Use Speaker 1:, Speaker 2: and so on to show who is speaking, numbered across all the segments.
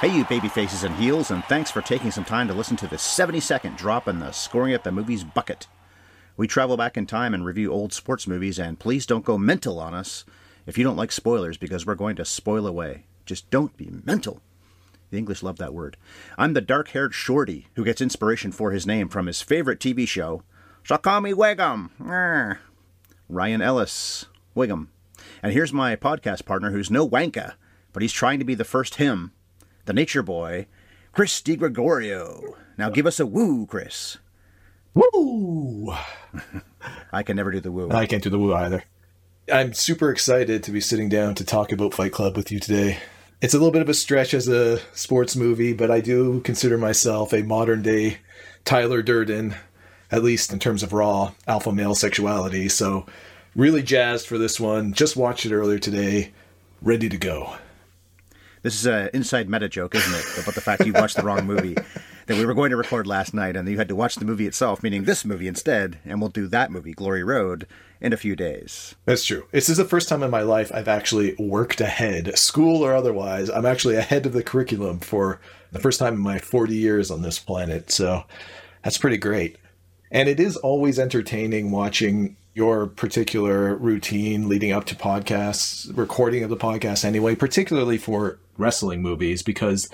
Speaker 1: Hey, you baby faces and heels, and thanks for taking some time to listen to the 70 second drop in the Scoring at the Movies bucket. We travel back in time and review old sports movies, and please don't go mental on us if you don't like spoilers because we're going to spoil away. Just don't be mental. The English love that word. I'm the dark haired shorty who gets inspiration for his name from his favorite TV show, Shakami Wiggum. Ryan Ellis. Wiggum. And here's my podcast partner who's no wanka, but he's trying to be the first him the nature boy, Chris DiGregorio. Now give us a woo, Chris.
Speaker 2: Woo!
Speaker 1: I can never do the woo.
Speaker 2: I can't do the woo either. I'm super excited to be sitting down to talk about Fight Club with you today. It's a little bit of a stretch as a sports movie, but I do consider myself a modern day Tyler Durden, at least in terms of raw alpha male sexuality. So, really jazzed for this one. Just watched it earlier today. Ready to go.
Speaker 1: This is an inside meta joke, isn't it? About the fact you watched the wrong movie that we were going to record last night, and you had to watch the movie itself, meaning this movie instead, and we'll do that movie, Glory Road, in a few days.
Speaker 2: That's true. This is the first time in my life I've actually worked ahead, school or otherwise. I'm actually ahead of the curriculum for the first time in my 40 years on this planet. So that's pretty great. And it is always entertaining watching your particular routine leading up to podcasts, recording of the podcast anyway, particularly for wrestling movies, because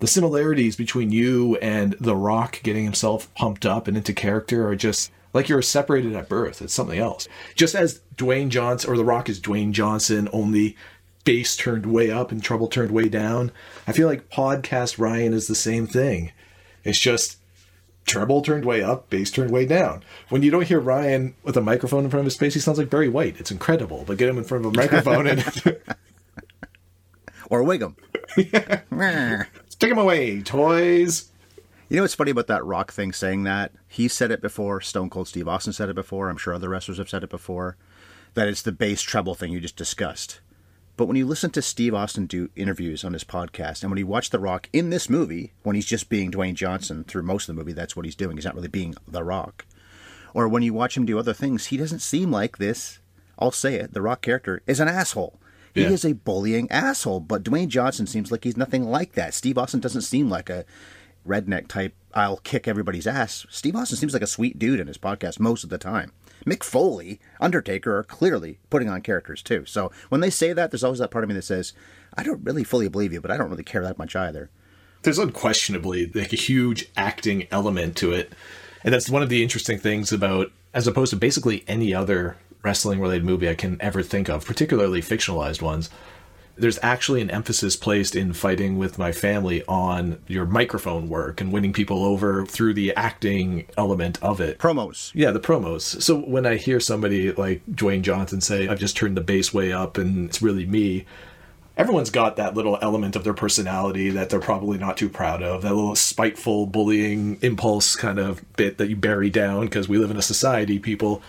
Speaker 2: the similarities between you and The Rock getting himself pumped up and into character are just like you're separated at birth. It's something else. Just as Dwayne Johnson or The Rock is Dwayne Johnson, only bass turned way up and treble turned way down. I feel like podcast Ryan is the same thing. It's just treble turned way up, bass turned way down. When you don't hear Ryan with a microphone in front of his face, he sounds like Barry White. It's incredible. But get him in front of a microphone and
Speaker 1: or wig him.
Speaker 2: Take him away, toys.
Speaker 1: You know what's funny about that rock thing saying that? He said it before. Stone Cold Steve Austin said it before. I'm sure other wrestlers have said it before. That it's the bass treble thing you just discussed. But when you listen to Steve Austin do interviews on his podcast, and when you watch The Rock in this movie, when he's just being Dwayne Johnson through most of the movie, that's what he's doing. He's not really being The Rock. Or when you watch him do other things, he doesn't seem like this. I'll say it. The Rock character is an asshole. He
Speaker 2: Yeah.
Speaker 1: is a bullying asshole. But Dwayne Johnson seems like he's nothing like that. Steve Austin doesn't seem like a redneck type. I'll kick everybody's ass. Steve Austin seems like a sweet dude in his podcast most of the time. Mick Foley, Undertaker are clearly putting on characters too. So when they say that, there's always that part of me that says, I don't really fully believe you, but I don't really care that much either.
Speaker 2: There's unquestionably like a huge acting element to it. And that's one of the interesting things about as opposed to basically any other wrestling related movie I can ever think of, particularly fictionalized ones. There's actually an emphasis placed in fighting with my family on your microphone work and winning people over through the acting element of it.
Speaker 1: Promos.
Speaker 2: Yeah, the promos. So when I hear somebody like Dwayne Johnson say, I've just turned the bass way up and it's really me, everyone's got that little element of their personality that they're probably not too proud of, that little spiteful bullying impulse kind of bit that you bury down because we live in a society, people.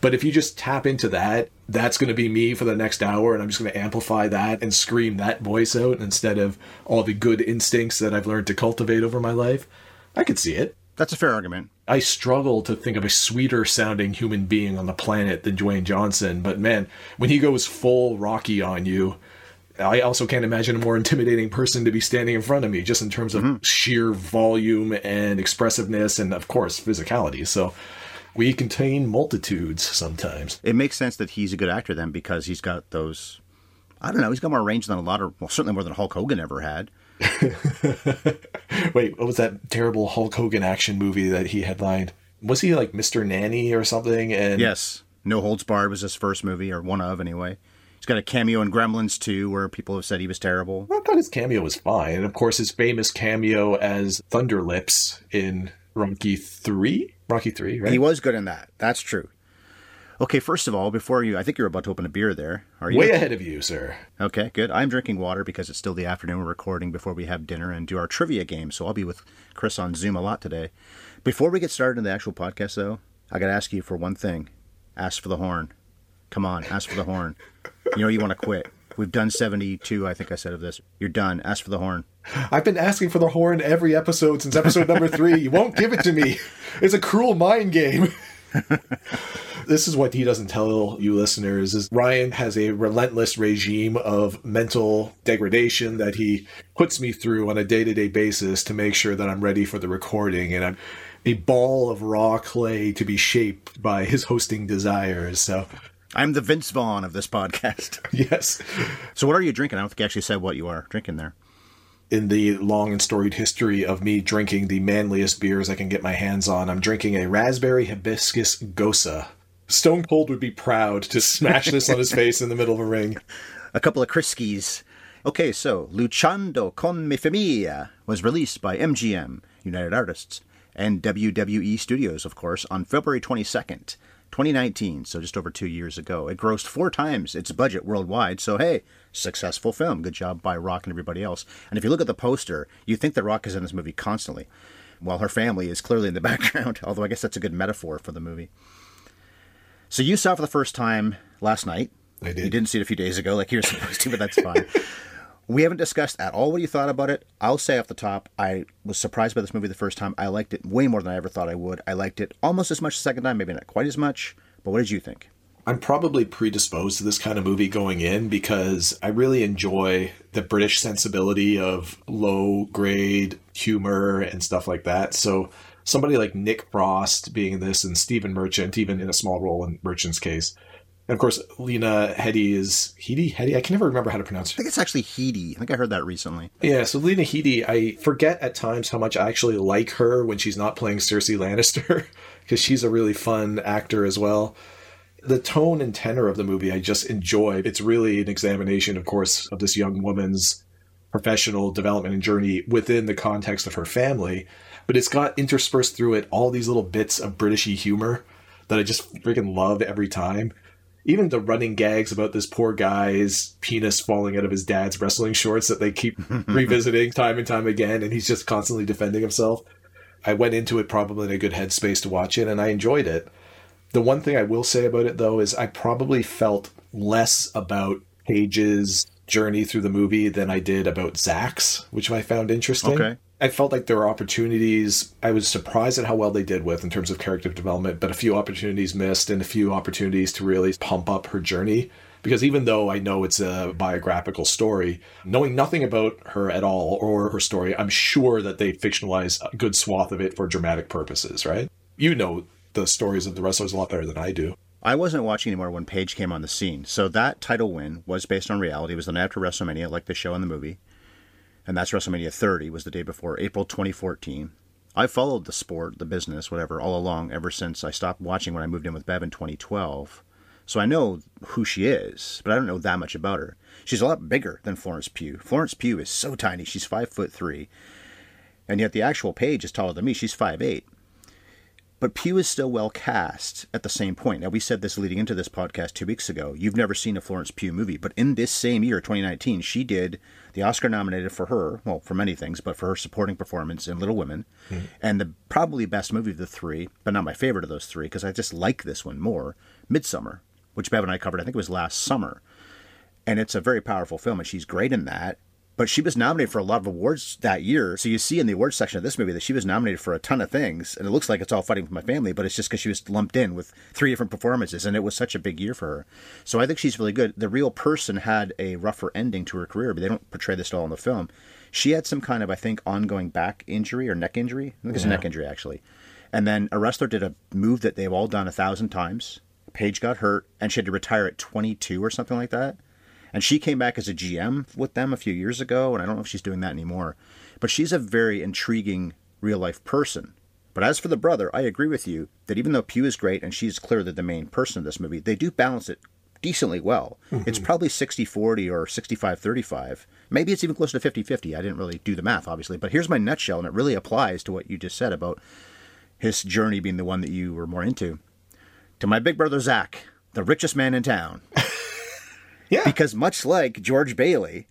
Speaker 2: But if you just tap into that, that's going to be me for the next hour, and I'm just going to amplify that and scream that voice out instead of all the good instincts that I've learned to cultivate over my life. I could see it.
Speaker 1: That's a fair argument.
Speaker 2: I struggle to think of a sweeter sounding human being on the planet than Dwayne Johnson, but man, when he goes full Rocky on you, I also can't imagine a more intimidating person to be standing in front of me, just in terms of mm-hmm. sheer volume and expressiveness, and of course, physicality. So we contain multitudes sometimes.
Speaker 1: It makes sense that he's a good actor then because he's got those. I don't know. He's got more range than a lot of, well, certainly more than Hulk Hogan ever had.
Speaker 2: Wait, what was that terrible Hulk Hogan action movie that he headlined? Was he like Mr. Nanny or something? And
Speaker 1: Yes. No Holds Barred was his first movie, or one of anyway. He's got a cameo in Gremlins 2 where people have said he was terrible.
Speaker 2: I thought his cameo was fine. And of course, his famous cameo as Thunderlips in Rocky 3? Rocky 3, right?
Speaker 1: He was good in that. That's true. Okay, first of all, before you, I think you're about to open a beer there. Are you?
Speaker 2: Way ahead of you, sir.
Speaker 1: Okay, good. I'm drinking water because it's still the afternoon. We're recording before we have dinner and do our trivia game. So I'll be with Chris on Zoom a lot today. Before we get started in the actual podcast, though, I got to ask you for one thing. Ask for the horn. Come on, ask for the horn. You know you want to quit. We've done 72, I think I said of this. You're done. Ask for the horn.
Speaker 2: I've been asking for the horn every episode since episode number three. You won't give it to me. It's a cruel mind game. this is what he doesn't tell you listeners is Ryan has a relentless regime of mental degradation that he puts me through on a day-to-day basis to make sure that I'm ready for the recording and I'm a ball of raw clay to be shaped by his hosting desires. So
Speaker 1: I'm the Vince Vaughn of this podcast.
Speaker 2: yes.
Speaker 1: So what are you drinking? I don't think you actually said what you are drinking there.
Speaker 2: In the long and storied history of me drinking the manliest beers I can get my hands on, I'm drinking a raspberry hibiscus gose. Stone Cold would be proud to smash this on his face in the middle of a ring.
Speaker 1: A couple of Kriskies. Okay, so Luchando con mi familia was released by MGM, United Artists, and WWE Studios, of course, on February 22nd, 2019, so just over two years ago. It grossed four times its budget worldwide, so hey, successful film. Good job by Rock and everybody else. And if you look at the poster, you think that Rock is in this movie constantly, while her family is clearly in the background, although I guess that's a good metaphor for the movie. So you saw it for the first time last night.
Speaker 2: I did.
Speaker 1: You didn't see it a few days ago, like you were supposed to, but that's fine. We haven't discussed at all what you thought about it. I'll say off the top, I was surprised by this movie the first time. I liked it way more than I ever thought I would. I liked it almost as much the second time, maybe not quite as much. But what did you think?
Speaker 2: I'm probably predisposed to this kind of movie going in because I really enjoy the British sensibility of low grade humor and stuff like that. So somebody like Nick Frost being in this and Stephen Merchant, even in a small role in Merchant's case. And of course, Lena Headey is Headey. Headey. I can never remember how to pronounce it.
Speaker 1: I think it's actually Heidi. I think I heard that recently.
Speaker 2: Yeah, so Lena Headey, I forget at times how much I actually like her when she's not playing Cersei Lannister, because she's a really fun actor as well. The tone and tenor of the movie I just enjoy. It's really an examination, of course, of this young woman's professional development and journey within the context of her family. But it's got interspersed through it all these little bits of Britishy humor that I just freaking love every time. Even the running gags about this poor guy's penis falling out of his dad's wrestling shorts that they keep revisiting time and time again, and he's just constantly defending himself. I went into it probably in a good headspace to watch it, and I enjoyed it. The one thing I will say about it, though, is I probably felt less about Paige's journey through the movie than I did about Zach's, which I found interesting.
Speaker 1: Okay.
Speaker 2: I felt like there were opportunities I was surprised at how well they did with in terms of character development, but a few opportunities missed and a few opportunities to really pump up her journey. Because even though I know it's a biographical story, knowing nothing about her at all or her story, I'm sure that they fictionalize a good swath of it for dramatic purposes, right? You know the stories of the wrestlers a lot better than I do.
Speaker 1: I wasn't watching anymore when Paige came on the scene. So that title win was based on reality. It was the night after WrestleMania, like the show and the movie. And that's WrestleMania 30 was the day before, April 2014. I followed the sport, the business, whatever, all along ever since I stopped watching when I moved in with Bev in 2012. So I know who she is, but I don't know that much about her. She's a lot bigger than Florence Pugh. Florence Pugh is so tiny; she's five foot three, and yet the actual Paige is taller than me. She's five eight. But Pugh is still well cast at the same point. Now, we said this leading into this podcast two weeks ago. You've never seen a Florence Pugh movie, but in this same year, 2019, she did the Oscar nominated for her, well, for many things, but for her supporting performance in Little Women, mm-hmm. and the probably best movie of the three, but not my favorite of those three, because I just like this one more Midsummer, which Bev and I covered, I think it was last summer. And it's a very powerful film, and she's great in that. But she was nominated for a lot of awards that year. So you see in the awards section of this movie that she was nominated for a ton of things. And it looks like it's all fighting for my family, but it's just because she was lumped in with three different performances. And it was such a big year for her. So I think she's really good. The real person had a rougher ending to her career, but they don't portray this at all in the film. She had some kind of, I think, ongoing back injury or neck injury. I think it's a neck injury, actually. And then a wrestler did a move that they've all done a thousand times. Paige got hurt, and she had to retire at 22 or something like that. And she came back as a GM with them a few years ago, and I don't know if she's doing that anymore. But she's a very intriguing real life person. But as for the brother, I agree with you that even though Pugh is great and she's clearly the main person in this movie, they do balance it decently well. Mm-hmm. It's probably 60 40 or 65 35. Maybe it's even closer to 50 50. I didn't really do the math, obviously. But here's my nutshell, and it really applies to what you just said about his journey being the one that you were more into. To my big brother Zach, the richest man in town.
Speaker 2: Yeah.
Speaker 1: Because much like George Bailey,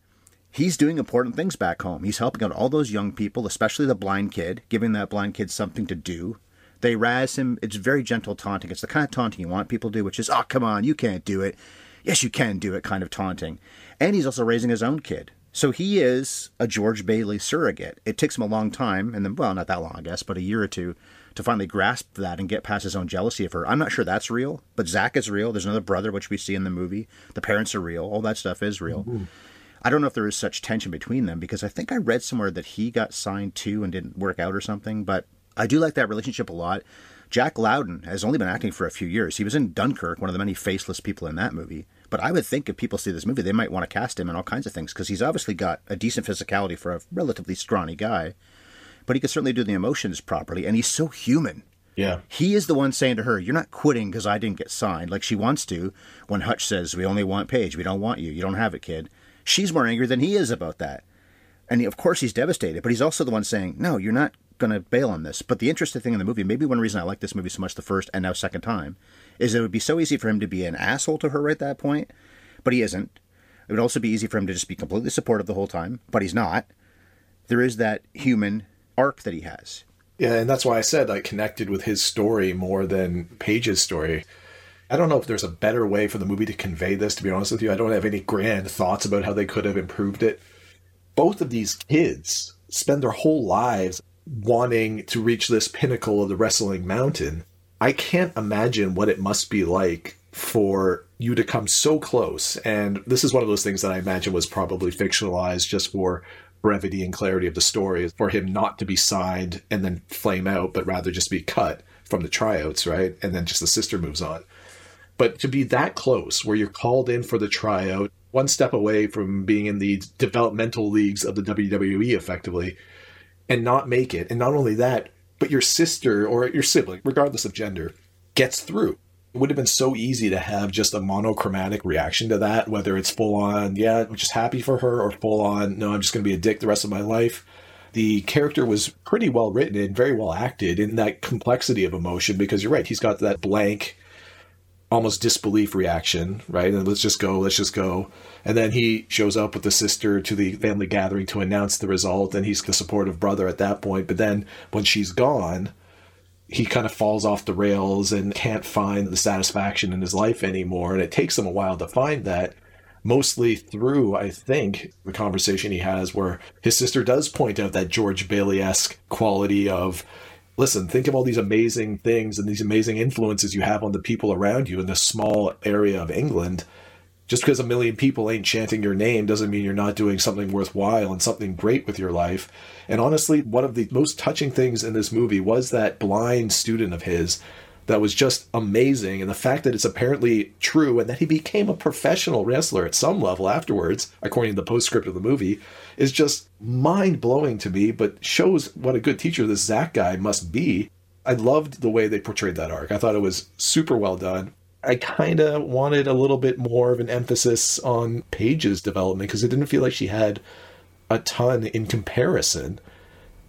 Speaker 1: he's doing important things back home. He's helping out all those young people, especially the blind kid, giving that blind kid something to do. They razz him. It's very gentle taunting. It's the kind of taunting you want people to do, which is, oh, come on, you can't do it. Yes, you can do it kind of taunting. And he's also raising his own kid. So he is a George Bailey surrogate. It takes him a long time, and then, well, not that long, I guess, but a year or two to finally grasp that and get past his own jealousy of her. I'm not sure that's real, but Zach is real. There's another brother, which we see in the movie. The parents are real. All that stuff is real. I don't know if there is such tension between them because I think I read somewhere that he got signed too and didn't work out or something, but I do like that relationship a lot. Jack Lowden has only been acting for a few years. He was in Dunkirk, one of the many faceless people in that movie. But I would think if people see this movie, they might want to cast him in all kinds of things because he's obviously got a decent physicality for a relatively scrawny guy. But he could certainly do the emotions properly, and he's so human.
Speaker 2: Yeah.
Speaker 1: He is the one saying to her, You're not quitting because I didn't get signed, like she wants to, when Hutch says, We only want Paige. We don't want you. You don't have it, kid. She's more angry than he is about that. And of course, he's devastated, but he's also the one saying, No, you're not going to bail on this. But the interesting thing in the movie, maybe one reason I like this movie so much the first and now second time, is it would be so easy for him to be an asshole to her right at that point, but he isn't. It would also be easy for him to just be completely supportive the whole time, but he's not. There is that human arc that he has.
Speaker 2: Yeah, and that's why I said I connected with his story more than Paige's story. I don't know if there's a better way for the movie to convey this, to be honest with you. I don't have any grand thoughts about how they could have improved it. Both of these kids spend their whole lives wanting to reach this pinnacle of the wrestling mountain. I can't imagine what it must be like for you to come so close. And this is one of those things that I imagine was probably fictionalized just for brevity and clarity of the story, for him not to be signed and then flame out, but rather just be cut from the tryouts, right? And then just the sister moves on. But to be that close, where you're called in for the tryout, one step away from being in the developmental leagues of the WWE effectively, and not make it. And not only that, but your sister or your sibling, regardless of gender, gets through. It would have been so easy to have just a monochromatic reaction to that, whether it's full on, yeah, I'm just happy for her, or full on, no, I'm just going to be a dick the rest of my life. The character was pretty well written and very well acted in that complexity of emotion because you're right, he's got that blank, almost disbelief reaction, right? And let's just go, let's just go. And then he shows up with the sister to the family gathering to announce the result, and he's the supportive brother at that point. But then when she's gone, he kind of falls off the rails and can't find the satisfaction in his life anymore. And it takes him a while to find that, mostly through, I think, the conversation he has where his sister does point out that George Bailey esque quality of, listen, think of all these amazing things and these amazing influences you have on the people around you in this small area of England. Just because a million people ain't chanting your name doesn't mean you're not doing something worthwhile and something great with your life. And honestly, one of the most touching things in this movie was that blind student of his that was just amazing. And the fact that it's apparently true and that he became a professional wrestler at some level afterwards, according to the postscript of the movie, is just mind blowing to me, but shows what a good teacher this Zach guy must be. I loved the way they portrayed that arc. I thought it was super well done. I kind of wanted a little bit more of an emphasis on Paige's development because it didn't feel like she had a ton in comparison.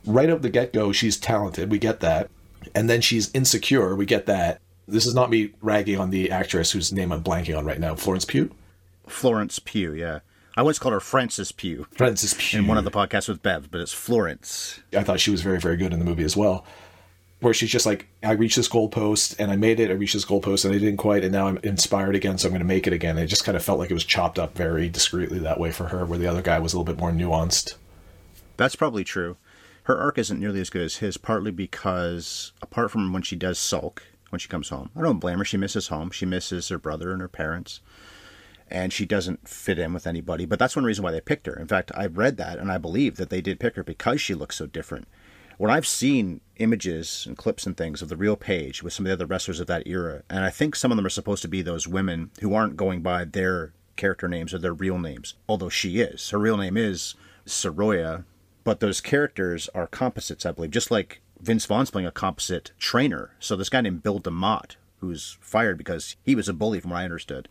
Speaker 2: Right out the get go, she's talented. We get that. And then she's insecure. We get that. This is not me ragging on the actress whose name I'm blanking on right now, Florence Pugh.
Speaker 1: Florence Pugh, yeah. I once called her Frances Pugh
Speaker 2: Frances Pugh.
Speaker 1: in one of the podcasts with Bev, but it's Florence.
Speaker 2: I thought she was very, very good in the movie as well. Where she's just like, I reached this goalpost and I made it. I reached this goalpost and I didn't quite, and now I'm inspired again, so I'm going to make it again. It just kind of felt like it was chopped up very discreetly that way for her, where the other guy was a little bit more nuanced.
Speaker 1: That's probably true. Her arc isn't nearly as good as his, partly because, apart from when she does sulk when she comes home, I don't blame her. She misses home. She misses her brother and her parents. And she doesn't fit in with anybody. But that's one reason why they picked her. In fact, I read that and I believe that they did pick her because she looks so different. When I've seen images and clips and things of the real Paige with some of the other wrestlers of that era, and I think some of them are supposed to be those women who aren't going by their character names or their real names, although she is. Her real name is Saraya, but those characters are composites, I believe, just like Vince Vaughn's playing a composite trainer. So this guy named Bill DeMott, who's fired because he was a bully, from what I understood,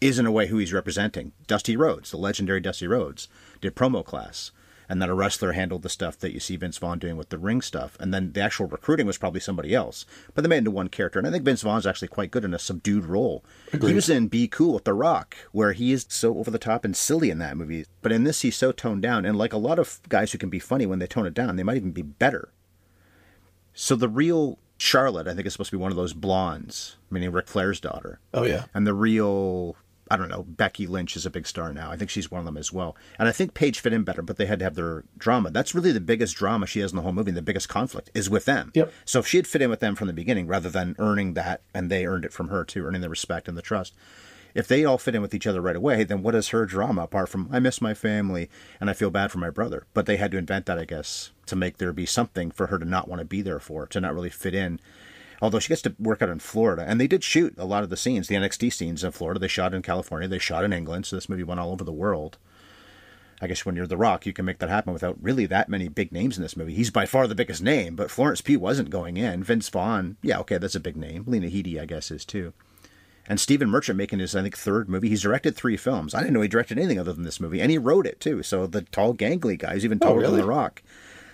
Speaker 1: is in a way who he's representing. Dusty Rhodes, the legendary Dusty Rhodes, did promo class. And then a wrestler handled the stuff that you see Vince Vaughn doing with the ring stuff, and then the actual recruiting was probably somebody else. But they made it into one character, and I think Vince Vaughn's actually quite good in a subdued role.
Speaker 2: Agreed.
Speaker 1: He was in Be Cool with The Rock, where he is so over the top and silly in that movie, but in this he's so toned down, and like a lot of guys who can be funny when they tone it down, they might even be better. So the real Charlotte, I think, is supposed to be one of those blondes, meaning Ric Flair's daughter.
Speaker 2: Oh yeah.
Speaker 1: And the real, I don't know, Becky Lynch is a big star now. I think she's one of them as well. And I think Paige fit in better, but they had to have their drama. That's really the biggest drama she has in the whole movie. The biggest conflict is with them.
Speaker 2: Yep.
Speaker 1: So if she had fit in with them from the beginning, rather than earning that, and they earned it from her too, earning the respect and the trust. If they all fit in with each other right away, then what is her drama apart from I miss my family and I feel bad for my brother? But they had to invent that, I guess, to make there be something for her to not want to be there for, to not really fit in although she gets to work out in Florida, and they did shoot a lot of the scenes, the NXT scenes in Florida. They shot in California, they shot in England, so this movie went all over the world. I guess when you're The Rock, you can make that happen without really that many big names in this movie. He's by far the biggest name, but Florence Pugh wasn't going in. Vince Vaughn, yeah, okay, that's a big name. Lena Headey, I guess, is too. And Stephen Merchant making his, I think, third movie. He's directed three films. I didn't know he directed anything other than this movie, and he wrote it too. So the tall, gangly guy is even oh, taller
Speaker 2: really?
Speaker 1: than The Rock.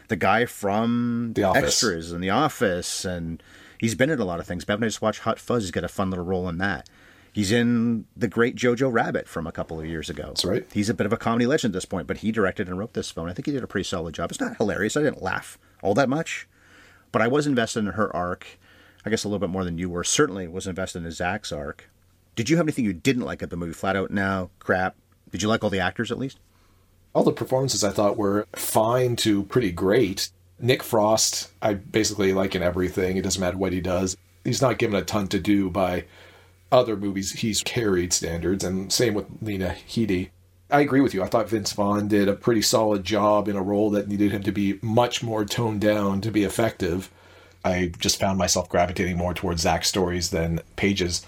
Speaker 1: The guy from
Speaker 2: The Office.
Speaker 1: Extras and The Office, and he's been in a lot of things. Bev and, I just watched Hot Fuzz. He's got a fun little role in that. He's in the great Jojo Rabbit from a couple of years ago.
Speaker 2: That's right.
Speaker 1: He's a bit of a comedy legend at this point, but he directed and wrote this film. I think he did a pretty solid job. It's not hilarious. I didn't laugh all that much, but I was invested in her arc. I guess a little bit more than you were. Certainly was invested in Zach's arc. Did you have anything you didn't like at the movie? Flat out, no, crap. Did you like all the actors at least?
Speaker 2: All the performances I thought were fine to pretty great. Nick Frost, I basically like in everything. It doesn't matter what he does. He's not given a ton to do by other movies he's carried standards, and same with Lena Headey. I agree with you. I thought Vince Vaughn did a pretty solid job in a role that needed him to be much more toned down to be effective. I just found myself gravitating more towards Zach's stories than Paige's.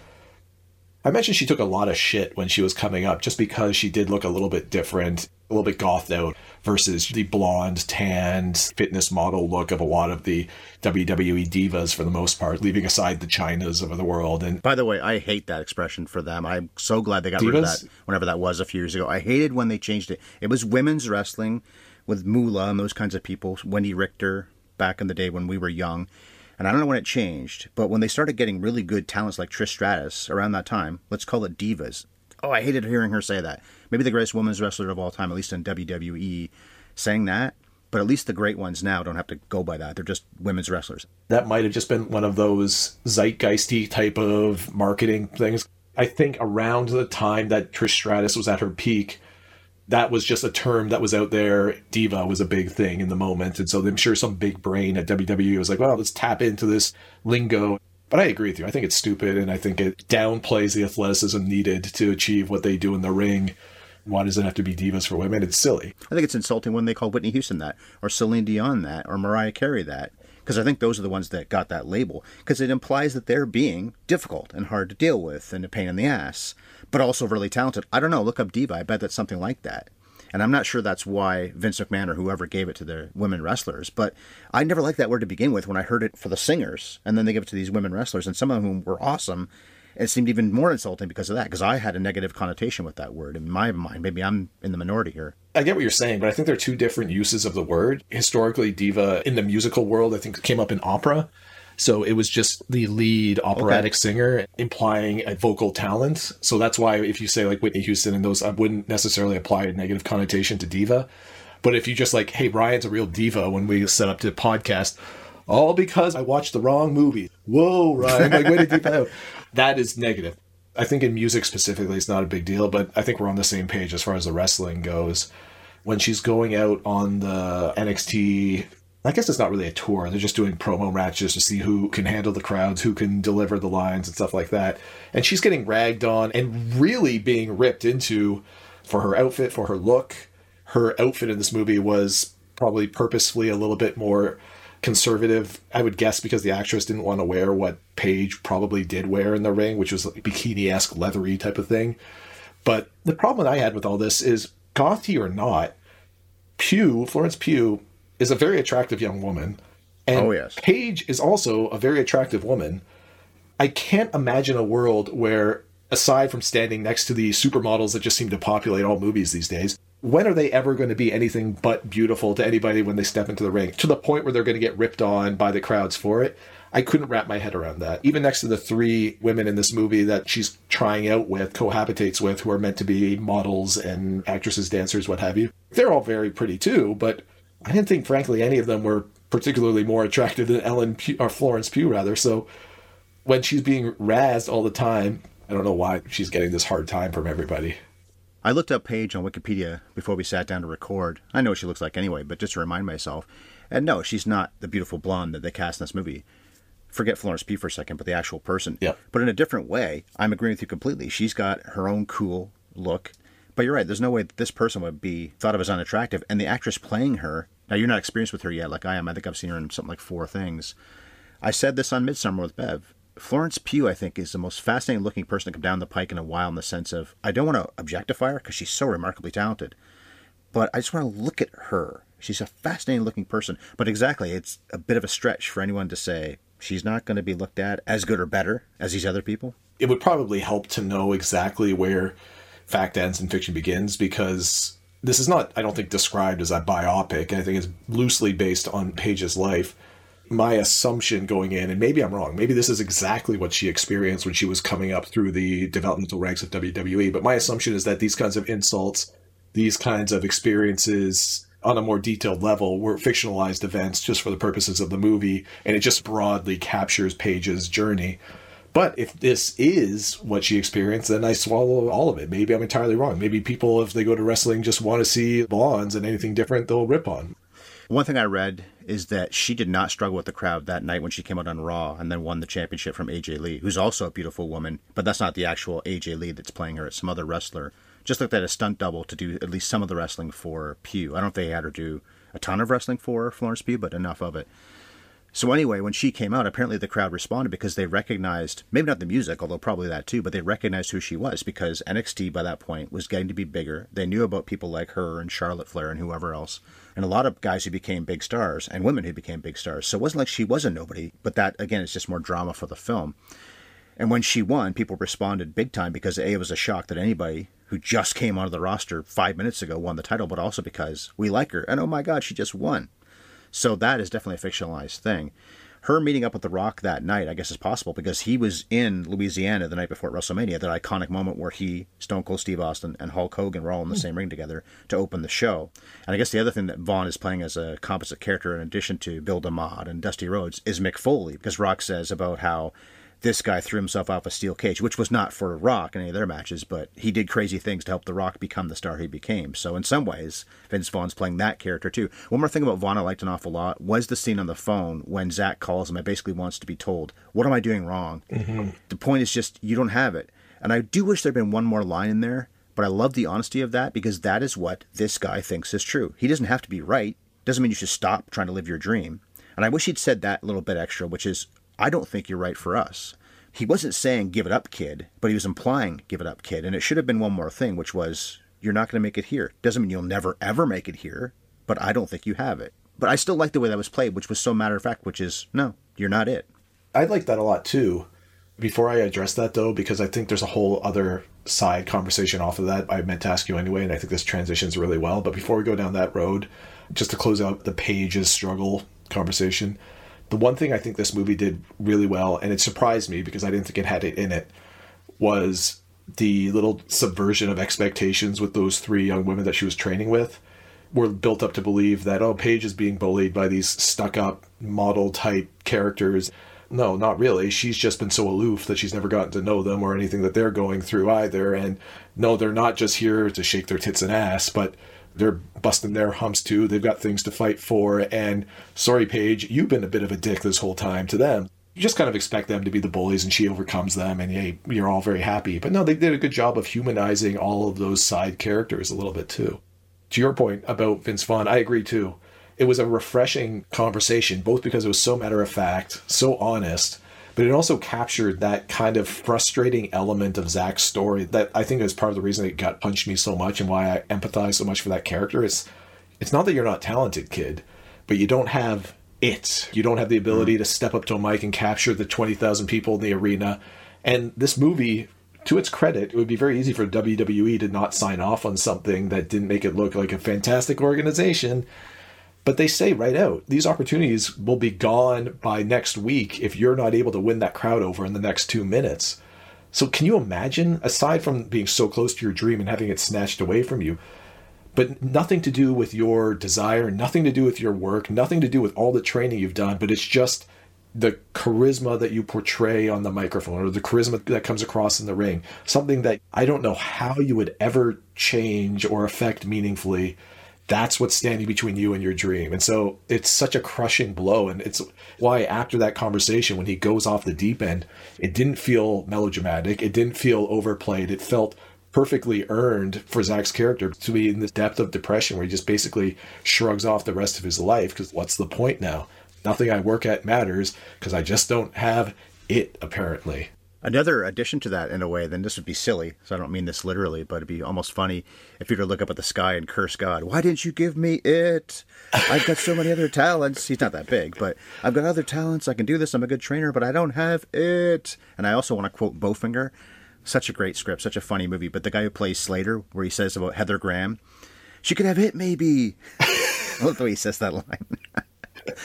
Speaker 2: I mentioned she took a lot of shit when she was coming up just because she did look a little bit different, a little bit gothed out versus the blonde, tanned, fitness model look of a lot of the WWE divas for the most part, leaving aside the Chynas of the world. And
Speaker 1: By the way, I hate that expression for them. I'm so glad they got rid of that whenever that was a few years ago. I hated when they changed it. It was women's wrestling with Moolah and those kinds of people, Wendi Richter back in the day when we were young. And I don't know when it changed, but when they started getting really good talents like Trish Stratus around that time, let's call it divas. Oh, I hated hearing her say that. Maybe the greatest women's wrestler of all time, at least in WWE, saying that. But at least the great ones now don't have to go by that. They're just women's wrestlers.
Speaker 2: that might have just been one of those zeitgeisty type of marketing things. I think around the time that Trish Stratus was at her peak, that was just a term that was out there. Diva was a big thing in the moment. And so I'm sure some big brain at WWE was like, well, let's tap into this lingo. But I agree with you. I think it's stupid and I think it downplays the athleticism needed to achieve what they do in the ring. Why does it have to be divas for women? It's silly.
Speaker 1: I think it's insulting when they call Whitney Houston that, or Celine Dion that, or Mariah Carey that, because I think those are the ones that got that label, because it implies that they're being difficult and hard to deal with and a pain in the ass, but also really talented. I don't know. Look up diva. I bet that's something like that. And I'm not sure that's why Vince McMahon or whoever gave it to the women wrestlers, but I never liked that word to begin with when I heard it for the singers, and then they give it to these women wrestlers, and some of whom were awesome. It seemed even more insulting because of that, because I had a negative connotation with that word in my mind. Maybe I'm in the minority here.
Speaker 2: I get what you're saying, but I think there are two different uses of the word. Historically, diva in the musical world, I think, came up in opera. So it was just the lead operatic
Speaker 1: Okay.
Speaker 2: singer implying a vocal talent. So that's why if you say like Whitney Houston and those, I wouldn't necessarily apply a negative connotation to diva. But if you just like, hey, Brian's a real diva when we set up to podcast, all because I watched the wrong movie. Whoa, Ryan, like way to deep out. That is negative. I think in music specifically, it's not a big deal, but I think we're on the same page as far as the wrestling goes. When she's going out on the NXT, I guess it's not really a tour. They're just doing promo matches to see who can handle the crowds, who can deliver the lines and stuff like that. And she's getting ragged on and really being ripped into for her outfit, for her look. Her outfit in this movie was probably purposefully a little bit more conservative, I would guess, because the actress didn't want to wear what Paige probably did wear in the ring, which was like bikini esque, leathery type of thing. But the problem that I had with all this is, gothy or not, Pugh, Florence Pugh, is a very attractive young woman. And
Speaker 1: Oh, yes.
Speaker 2: Paige is also a very attractive woman. I can't imagine a world where, aside from standing next to the supermodels that just seem to populate all movies these days, when are they ever going to be anything but beautiful to anybody when they step into the ring? To the point where they're going to get ripped on by the crowds for it. I couldn't wrap my head around that. Even next to the three women in this movie that she's trying out with, cohabitates with, who are meant to be models and actresses, dancers, what have you, they're all very pretty too, but I didn't think, frankly, any of them were particularly more attractive than Ellen Pugh, or Florence Pugh, rather. So when she's being razzed all the time, I don't know why she's getting this hard time from everybody.
Speaker 1: I looked up Paige on Wikipedia before we sat down to record. I know what she looks like anyway, but just to remind myself. And no, she's not the beautiful blonde that they cast in this movie. Forget Florence Pugh for a second, but the actual person.
Speaker 2: Yeah.
Speaker 1: But in a different way, I'm agreeing with you completely. She's got her own cool look. But you're right, there's no way that this person would be thought of as unattractive. And the actress playing her, now you're not experienced with her yet, like I am. I think I've seen her in something like four things. I said this on Midsummer with Bev. Florence Pugh, I think, is the most fascinating looking person to come down the pike in a while in the sense of I don't want to objectify her because she's so remarkably talented, but I just want to look at her. She's a fascinating looking person, but exactly, it's a bit of a stretch for anyone to say she's not going to be looked at as good or better as these other people.
Speaker 2: It would probably help to know exactly where fact ends and fiction begins because this is not, I don't think, described as a biopic. I think it's loosely based on Paige's life my assumption going in, and maybe I'm wrong, maybe this is exactly what she experienced when she was coming up through the developmental ranks of WWE, but my assumption is that these kinds of insults, these kinds of experiences on a more detailed level were fictionalized events just for the purposes of the movie, and it just broadly captures Paige's journey. But if this is what she experienced, then I swallow all of it. Maybe I'm entirely wrong. Maybe people, if they go to wrestling, just want to see blondes and anything different, they'll rip on.
Speaker 1: One thing I read is that she did not struggle with the crowd that night when she came out on Raw and then won the championship from AJ Lee, who's also a beautiful woman, but that's not the actual AJ Lee that's playing her. It's some other wrestler. Just looked at a stunt double to do at least some of the wrestling for Pugh. I don't know if they had her do a ton of wrestling for Florence Pugh, but enough of it. So anyway, when she came out, apparently the crowd responded because they recognized maybe not the music, although probably that too, but they recognized who she was because NXT by that point was getting to be bigger. They knew about people like her and Charlotte Flair and whoever else, and a lot of guys who became big stars and women who became big stars. So it wasn't like she was a nobody, but that again is just more drama for the film. And when she won, people responded big time because A, it was a shock that anybody who just came onto the roster five minutes ago won the title, but also because we like her. And oh my God, she just won. So that is definitely a fictionalized thing. Her meeting up with The Rock that night, I guess, is possible because he was in Louisiana the night before WrestleMania, that iconic moment where he, Stone Cold Steve Austin, and Hulk Hogan were all in the hmm. same ring together to open the show. And I guess the other thing that Vaughn is playing as a composite character, in addition to Bill DeMott and Dusty Rhodes, is Mick Foley, because Rock says about how this guy threw himself off a steel cage, which was not for Rock in any of their matches, but he did crazy things to help The Rock become the star he became. So in some ways, Vince Vaughn's playing that character too. One more thing about Vaughn I liked an awful lot was the scene on the phone when Zach calls him and basically wants to be told, What am I doing wrong? Mm-hmm. The point is just, you don't have it. And I do wish there'd been one more line in there, but I love the honesty of that because that is what this guy thinks is true. He doesn't have to be right. Doesn't mean you should stop trying to live your dream. And I wish he'd said that little bit extra, which is, I don't think you're right for us. He wasn't saying give it up, kid, but he was implying give it up, kid. And it should have been one more thing, which was you're not going to make it here. Doesn't mean you'll never ever make it here, but I don't think you have it. But I still like the way that was played, which was so matter of fact, which is no, you're not it.
Speaker 2: I like that a lot too. Before I address that though, because I think there's a whole other side conversation off of that I meant to ask you anyway, and I think this transitions really well. But before we go down that road, just to close out the Paige's struggle conversation, the one thing I think this movie did really well, and it surprised me because I didn't think it had it in it, was the little subversion of expectations with those three young women that she was training with. Were built up to believe that, oh, Paige is being bullied by these stuck up model type characters. No, not really. She's just been so aloof that she's never gotten to know them or anything that they're going through either. And no, they're not just here to shake their tits and ass, but they're busting their humps too. They've got things to fight for. And sorry, Paige, you've been a bit of a dick this whole time to them. You just kind of expect them to be the bullies and she overcomes them and hey, you're all very happy. But no, they did a good job of humanizing all of those side characters a little bit too. To your point about Vince Vaughn, I agree too. It was a refreshing conversation, both because it was so matter of fact, so honest, but it also captured that kind of frustrating element of Zach's story that I think is part of the reason it got punched me so much and why I empathize so much for that character. It's it's not that you're not talented, kid, but you don't have it. You don't have the ability mm. to step up to a mic and capture the twenty thousand people in the arena. And this movie to its credit, it would be very easy for WWE to not sign off on something that didn't make it look like a fantastic organization. But they say right out, these opportunities will be gone by next week if you're not able to win that crowd over in the next two minutes. So, can you imagine, aside from being so close to your dream and having it snatched away from you, but nothing to do with your desire, nothing to do with your work, nothing to do with all the training you've done, but it's just the charisma that you portray on the microphone or the charisma that comes across in the ring. Something that I don't know how you would ever change or affect meaningfully. That's what's standing between you and your dream. And so it's such a crushing blow. And it's why after that conversation, when he goes off the deep end, it didn't feel melodramatic. It didn't feel overplayed. It felt perfectly earned for Zach's character to be in this depth of depression where he just basically shrugs off the rest of his life because what's the point now? Nothing I work at matters because I just don't have it, apparently.
Speaker 1: Another addition to that, in a way, then this would be silly, so I don't mean this literally, but it'd be almost funny if you were to look up at the sky and curse God. Why didn't you give me it? I've got so many other talents. He's not that big, but I've got other talents. I can do this. I'm a good trainer, but I don't have it. And I also want to quote Bowfinger. Such a great script, such a funny movie. But the guy who plays Slater, where he says about Heather Graham, she could have hit maybe. I love the way he says that line.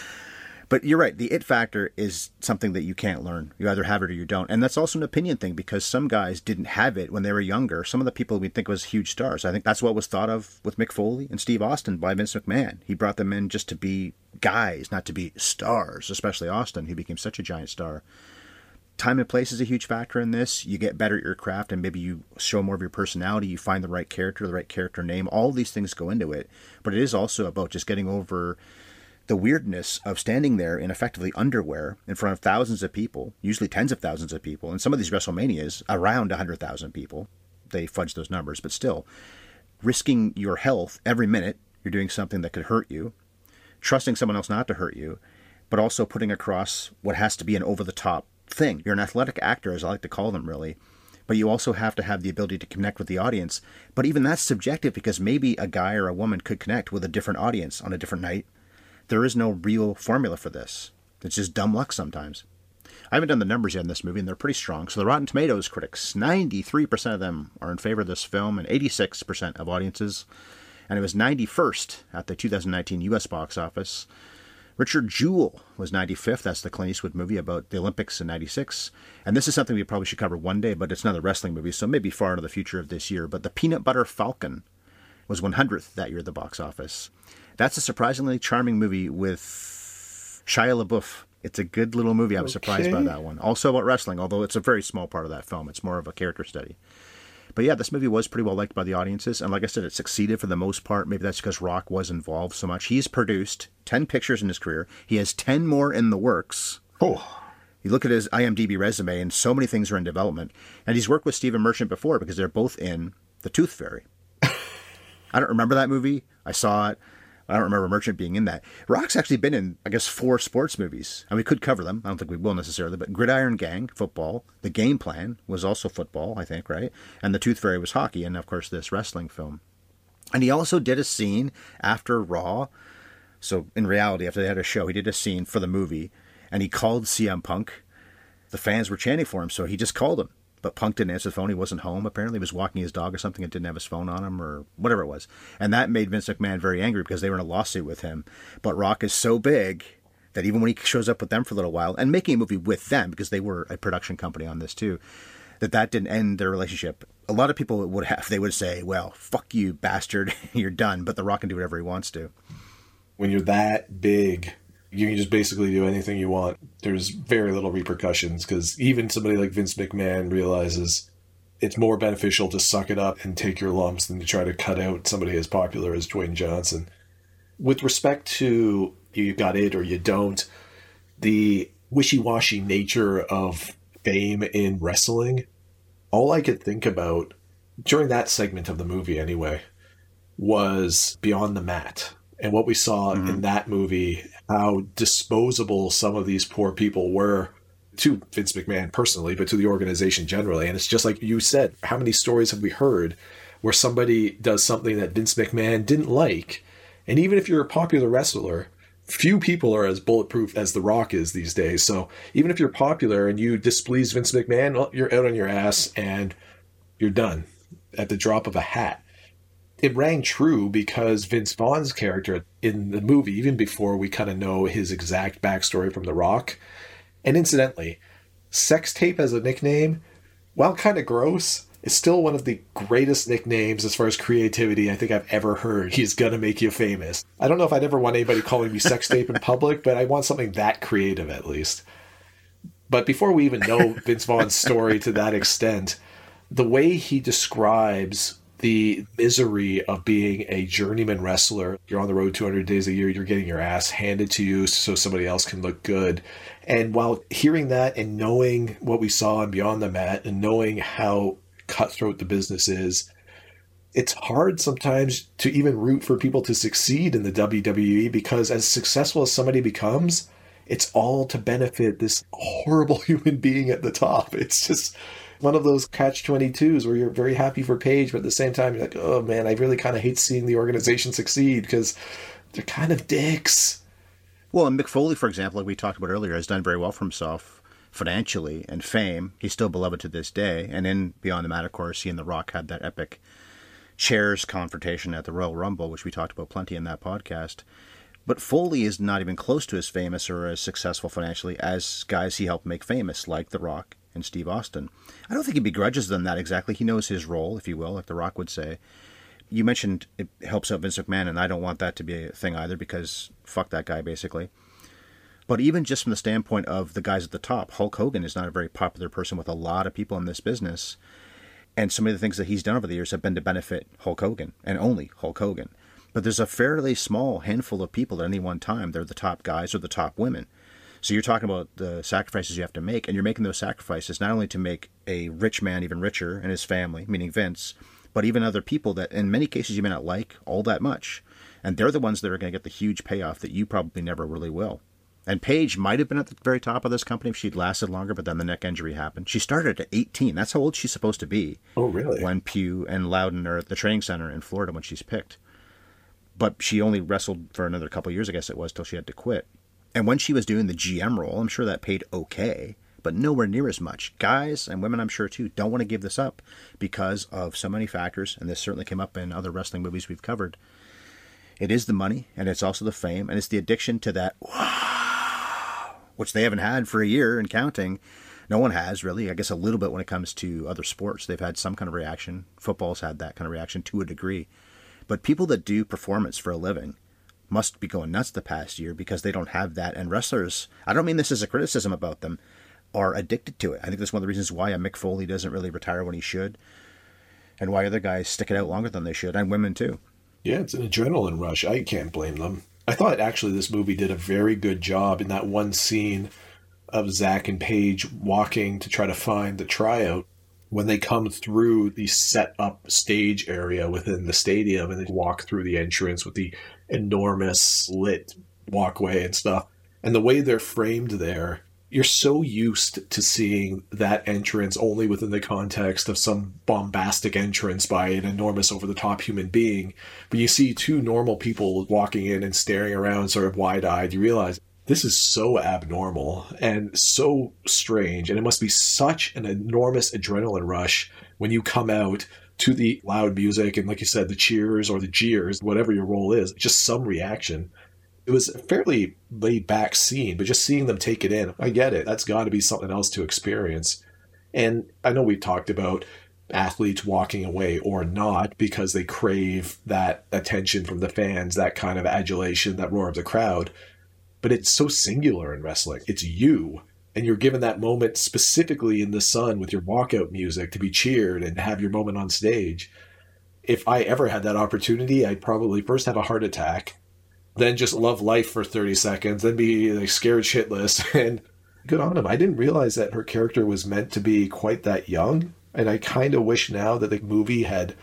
Speaker 1: But you're right. The it factor is something that you can't learn. You either have it or you don't. And that's also an opinion thing because some guys didn't have it when they were younger. Some of the people we think was huge stars. I think that's what was thought of with Mick Foley and Steve Austin by Vince McMahon. He brought them in just to be guys, not to be stars, especially Austin, who became such a giant star. Time and place is a huge factor in this. You get better at your craft and maybe you show more of your personality. You find the right character, the right character name. All these things go into it. But it is also about just getting over the weirdness of standing there in effectively underwear in front of thousands of people, usually tens of thousands of people, and some of these WrestleManias around 100,000 people. They fudge those numbers, but still, risking your health every minute, you're doing something that could hurt you, trusting someone else not to hurt you, but also putting across what has to be an over the top thing. You're an athletic actor, as I like to call them, really. But you also have to have the ability to connect with the audience. But even that's subjective because maybe a guy or a woman could connect with a different audience on a different night there is no real formula for this. It's just dumb luck sometimes. I haven't done the numbers yet in this movie, and they're pretty strong. So the Rotten Tomatoes critics, 93% of them are in favor of this film, and 86% of audiences. And it was 91st at the 2019 U.S. box office. Richard Jewell was 95th. That's the Clint Eastwood movie about the Olympics in 96. And this is something we probably should cover one day, but it's another wrestling movie, so maybe far into the future of this year. But the Peanut Butter Falcon was 100th that year at the box office. That's a surprisingly charming movie with Shia LaBeouf. It's a good little movie. I was okay. surprised by that one. Also about wrestling, although it's a very small part of that film. It's more of a character study. But yeah, this movie was pretty well liked by the audiences. And like I said, it succeeded for the most part. Maybe that's because Rock was involved so much. He's produced 10 pictures in his career, he has 10 more in the works.
Speaker 2: Oh.
Speaker 1: You look at his IMDb resume, and so many things are in development. And he's worked with Stephen Merchant before because they're both in The Tooth Fairy. I don't remember that movie. I saw it. I don't remember Merchant being in that. Rock's actually been in, I guess, four sports movies, and we could cover them. I don't think we will necessarily, but Gridiron Gang, football. The Game Plan was also football, I think, right? And The Tooth Fairy was hockey, and of course, this wrestling film. And he also did a scene after Raw. So in reality, after they had a show, he did a scene for the movie, and he called CM Punk. The fans were chanting for him, so he just called him but Punk didn't answer the phone. He wasn't home. Apparently, he was walking his dog or something and didn't have his phone on him or whatever it was. And that made Vince McMahon very angry because they were in a lawsuit with him. But Rock is so big that even when he shows up with them for a little while and making a movie with them because they were a production company on this too, that that didn't end their relationship. A lot of people would have they would say, "Well, fuck you, bastard, you're done." But The Rock can do whatever he wants to.
Speaker 2: When you're that big you can just basically do anything you want. There's very little repercussions because even somebody like Vince McMahon realizes it's more beneficial to suck it up and take your lumps than to try to cut out somebody as popular as Dwayne Johnson. With respect to you got it or you don't, the wishy washy nature of fame in wrestling, all I could think about during that segment of the movie, anyway, was Beyond the Mat and what we saw mm-hmm. in that movie, how disposable some of these poor people were to Vince McMahon personally, but to the organization generally. And it's just like you said, how many stories have we heard where somebody does something that Vince McMahon didn't like? And even if you're a popular wrestler, few people are as bulletproof as The Rock is these days. So even if you're popular and you displease Vince McMahon, well, you're out on your ass and you're done at the drop of a hat. It rang true because Vince Vaughn's character in the movie, even before we kind of know his exact backstory from The Rock, and incidentally, Sex Tape as a nickname, while kind of gross, is still one of the greatest nicknames as far as creativity I think I've ever heard. He's gonna make you famous. I don't know if I'd ever want anybody calling me Sex Tape in public, but I want something that creative at least. But before we even know Vince Vaughn's story to that extent, the way he describes the misery of being a journeyman wrestler. You're on the road 200 days a year, you're getting your ass handed to you so somebody else can look good. And while hearing that and knowing what we saw in Beyond the Mat and knowing how cutthroat the business is, it's hard sometimes to even root for people to succeed in the WWE because as successful as somebody becomes, it's all to benefit this horrible human being at the top. It's just one of those catch 22s where you're very happy for Paige, but at the same time, you're like, oh man, I really kind of hate seeing the organization succeed because they're kind of dicks.
Speaker 1: Well, and Mick Foley, for example, like we talked about earlier, has done very well for himself financially and fame. He's still beloved to this day. And in Beyond the Mat, of course, he and The Rock had that epic chairs confrontation at the Royal Rumble, which we talked about plenty in that podcast. But Foley is not even close to as famous or as successful financially as guys he helped make famous, like The Rock and Steve Austin. I don't think he begrudges them that exactly. He knows his role, if you will, like The Rock would say. You mentioned it helps out Vince McMahon, and I don't want that to be a thing either because fuck that guy, basically. But even just from the standpoint of the guys at the top, Hulk Hogan is not a very popular person with a lot of people in this business. And some of the things that he's done over the years have been to benefit Hulk Hogan and only Hulk Hogan. But there's a fairly small handful of people at any one time. They're the top guys or the top women. So you're talking about the sacrifices you have to make, and you're making those sacrifices not only to make a rich man even richer and his family, meaning Vince, but even other people that in many cases you may not like all that much. And they're the ones that are going to get the huge payoff that you probably never really will. And Paige might have been at the very top of this company if she'd lasted longer, but then the neck injury happened. She started at 18. That's how old she's supposed to be.
Speaker 2: Oh, really?
Speaker 1: When Pugh and Lowden are at the training center in Florida when she's picked. But she only wrestled for another couple years, I guess it was, till she had to quit. And when she was doing the GM role, I'm sure that paid okay, but nowhere near as much. Guys and women, I'm sure too, don't want to give this up because of so many factors, and this certainly came up in other wrestling movies we've covered. It is the money, and it's also the fame, and it's the addiction to that which they haven't had for a year and counting. No one has really. I guess a little bit when it comes to other sports. They've had some kind of reaction. Football's had that kind of reaction to a degree. But people that do performance for a living, must be going nuts the past year because they don't have that. And wrestlers, I don't mean this as a criticism about them, are addicted to it. I think that's one of the reasons why a Mick Foley doesn't really retire when he should, and why other guys stick it out longer than they should, and women too.
Speaker 2: Yeah, it's an adrenaline rush. I can't blame them. I thought actually this movie did a very good job in that one scene of Zach and Paige walking to try to find the tryout when they come through the set up stage area within the stadium and they walk through the entrance with the enormous lit walkway and stuff. And the way they're framed there, you're so used to seeing that entrance only within the context of some bombastic entrance by an enormous over the top human being. But you see two normal people walking in and staring around sort of wide eyed, you realize this is so abnormal and so strange. And it must be such an enormous adrenaline rush when you come out to the loud music and, like you said, the cheers or the jeers, whatever your role is, just some reaction. It was a fairly laid back scene, but just seeing them take it in, I get it. That's got to be something else to experience. And I know we've talked about athletes walking away or not because they crave that attention from the fans, that kind of adulation, that roar of the crowd but it's so singular in wrestling. It's you. And you're given that moment specifically in the sun with your walkout music to be cheered and have your moment on stage. If I ever had that opportunity, I'd probably first have a heart attack, then just love life for 30 seconds, then be like scared shitless. And good on him. I didn't realize that her character was meant to be quite that young. And I kind of wish now that the movie had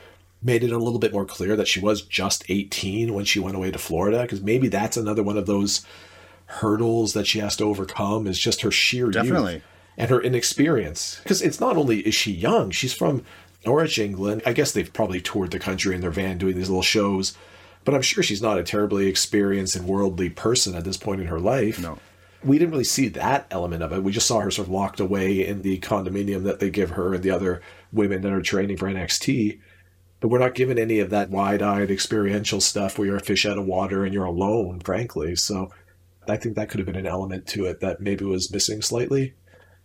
Speaker 2: made it a little bit more clear that she was just 18 when she went away to Florida, because maybe that's another one of those hurdles that she has to overcome is just her sheer
Speaker 1: Definitely.
Speaker 2: youth and her inexperience. Because it's not only is she young, she's from Norwich, England. I guess they've probably toured the country in their van doing these little shows, but I'm sure she's not a terribly experienced and worldly person at this point in her life.
Speaker 1: No.
Speaker 2: we didn't really see that element of it. We just saw her sort of locked away in the condominium that they give her and the other women that are training for NXT. But we're not given any of that wide eyed experiential stuff where you're a fish out of water and you're alone, frankly. So I think that could have been an element to it that maybe was missing slightly.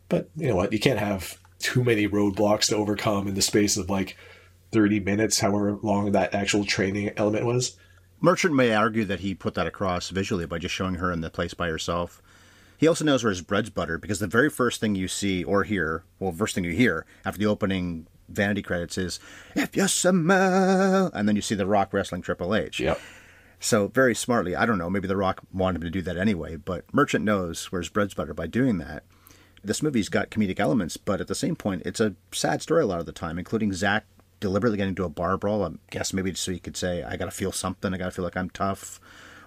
Speaker 2: But you know what? You can't have too many roadblocks to overcome in the space of like 30 minutes, however long that actual training element was.
Speaker 1: Merchant may argue that he put that across visually by just showing her in the place by herself. He also knows where his bread's buttered because the very first thing you see or hear, well, first thing you hear after the opening vanity credits is "If you smell," and then you see The Rock wrestling Triple H.
Speaker 2: Yep.
Speaker 1: So very smartly, I don't know, maybe The Rock wanted him to do that anyway, but Merchant knows where his bread's butter by doing that. This movie's got comedic elements, but at the same point, it's a sad story a lot of the time, including Zach deliberately getting into a bar brawl. I guess maybe so you could say, I got to feel something. I got to feel like I'm tough.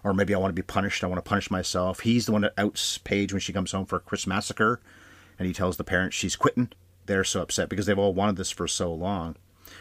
Speaker 1: Or maybe I want to be punished. I want to punish myself. He's the one that outs Paige when she comes home for a Chris massacre. And he tells the parents she's quitting. They're so upset because they've all wanted this for so long.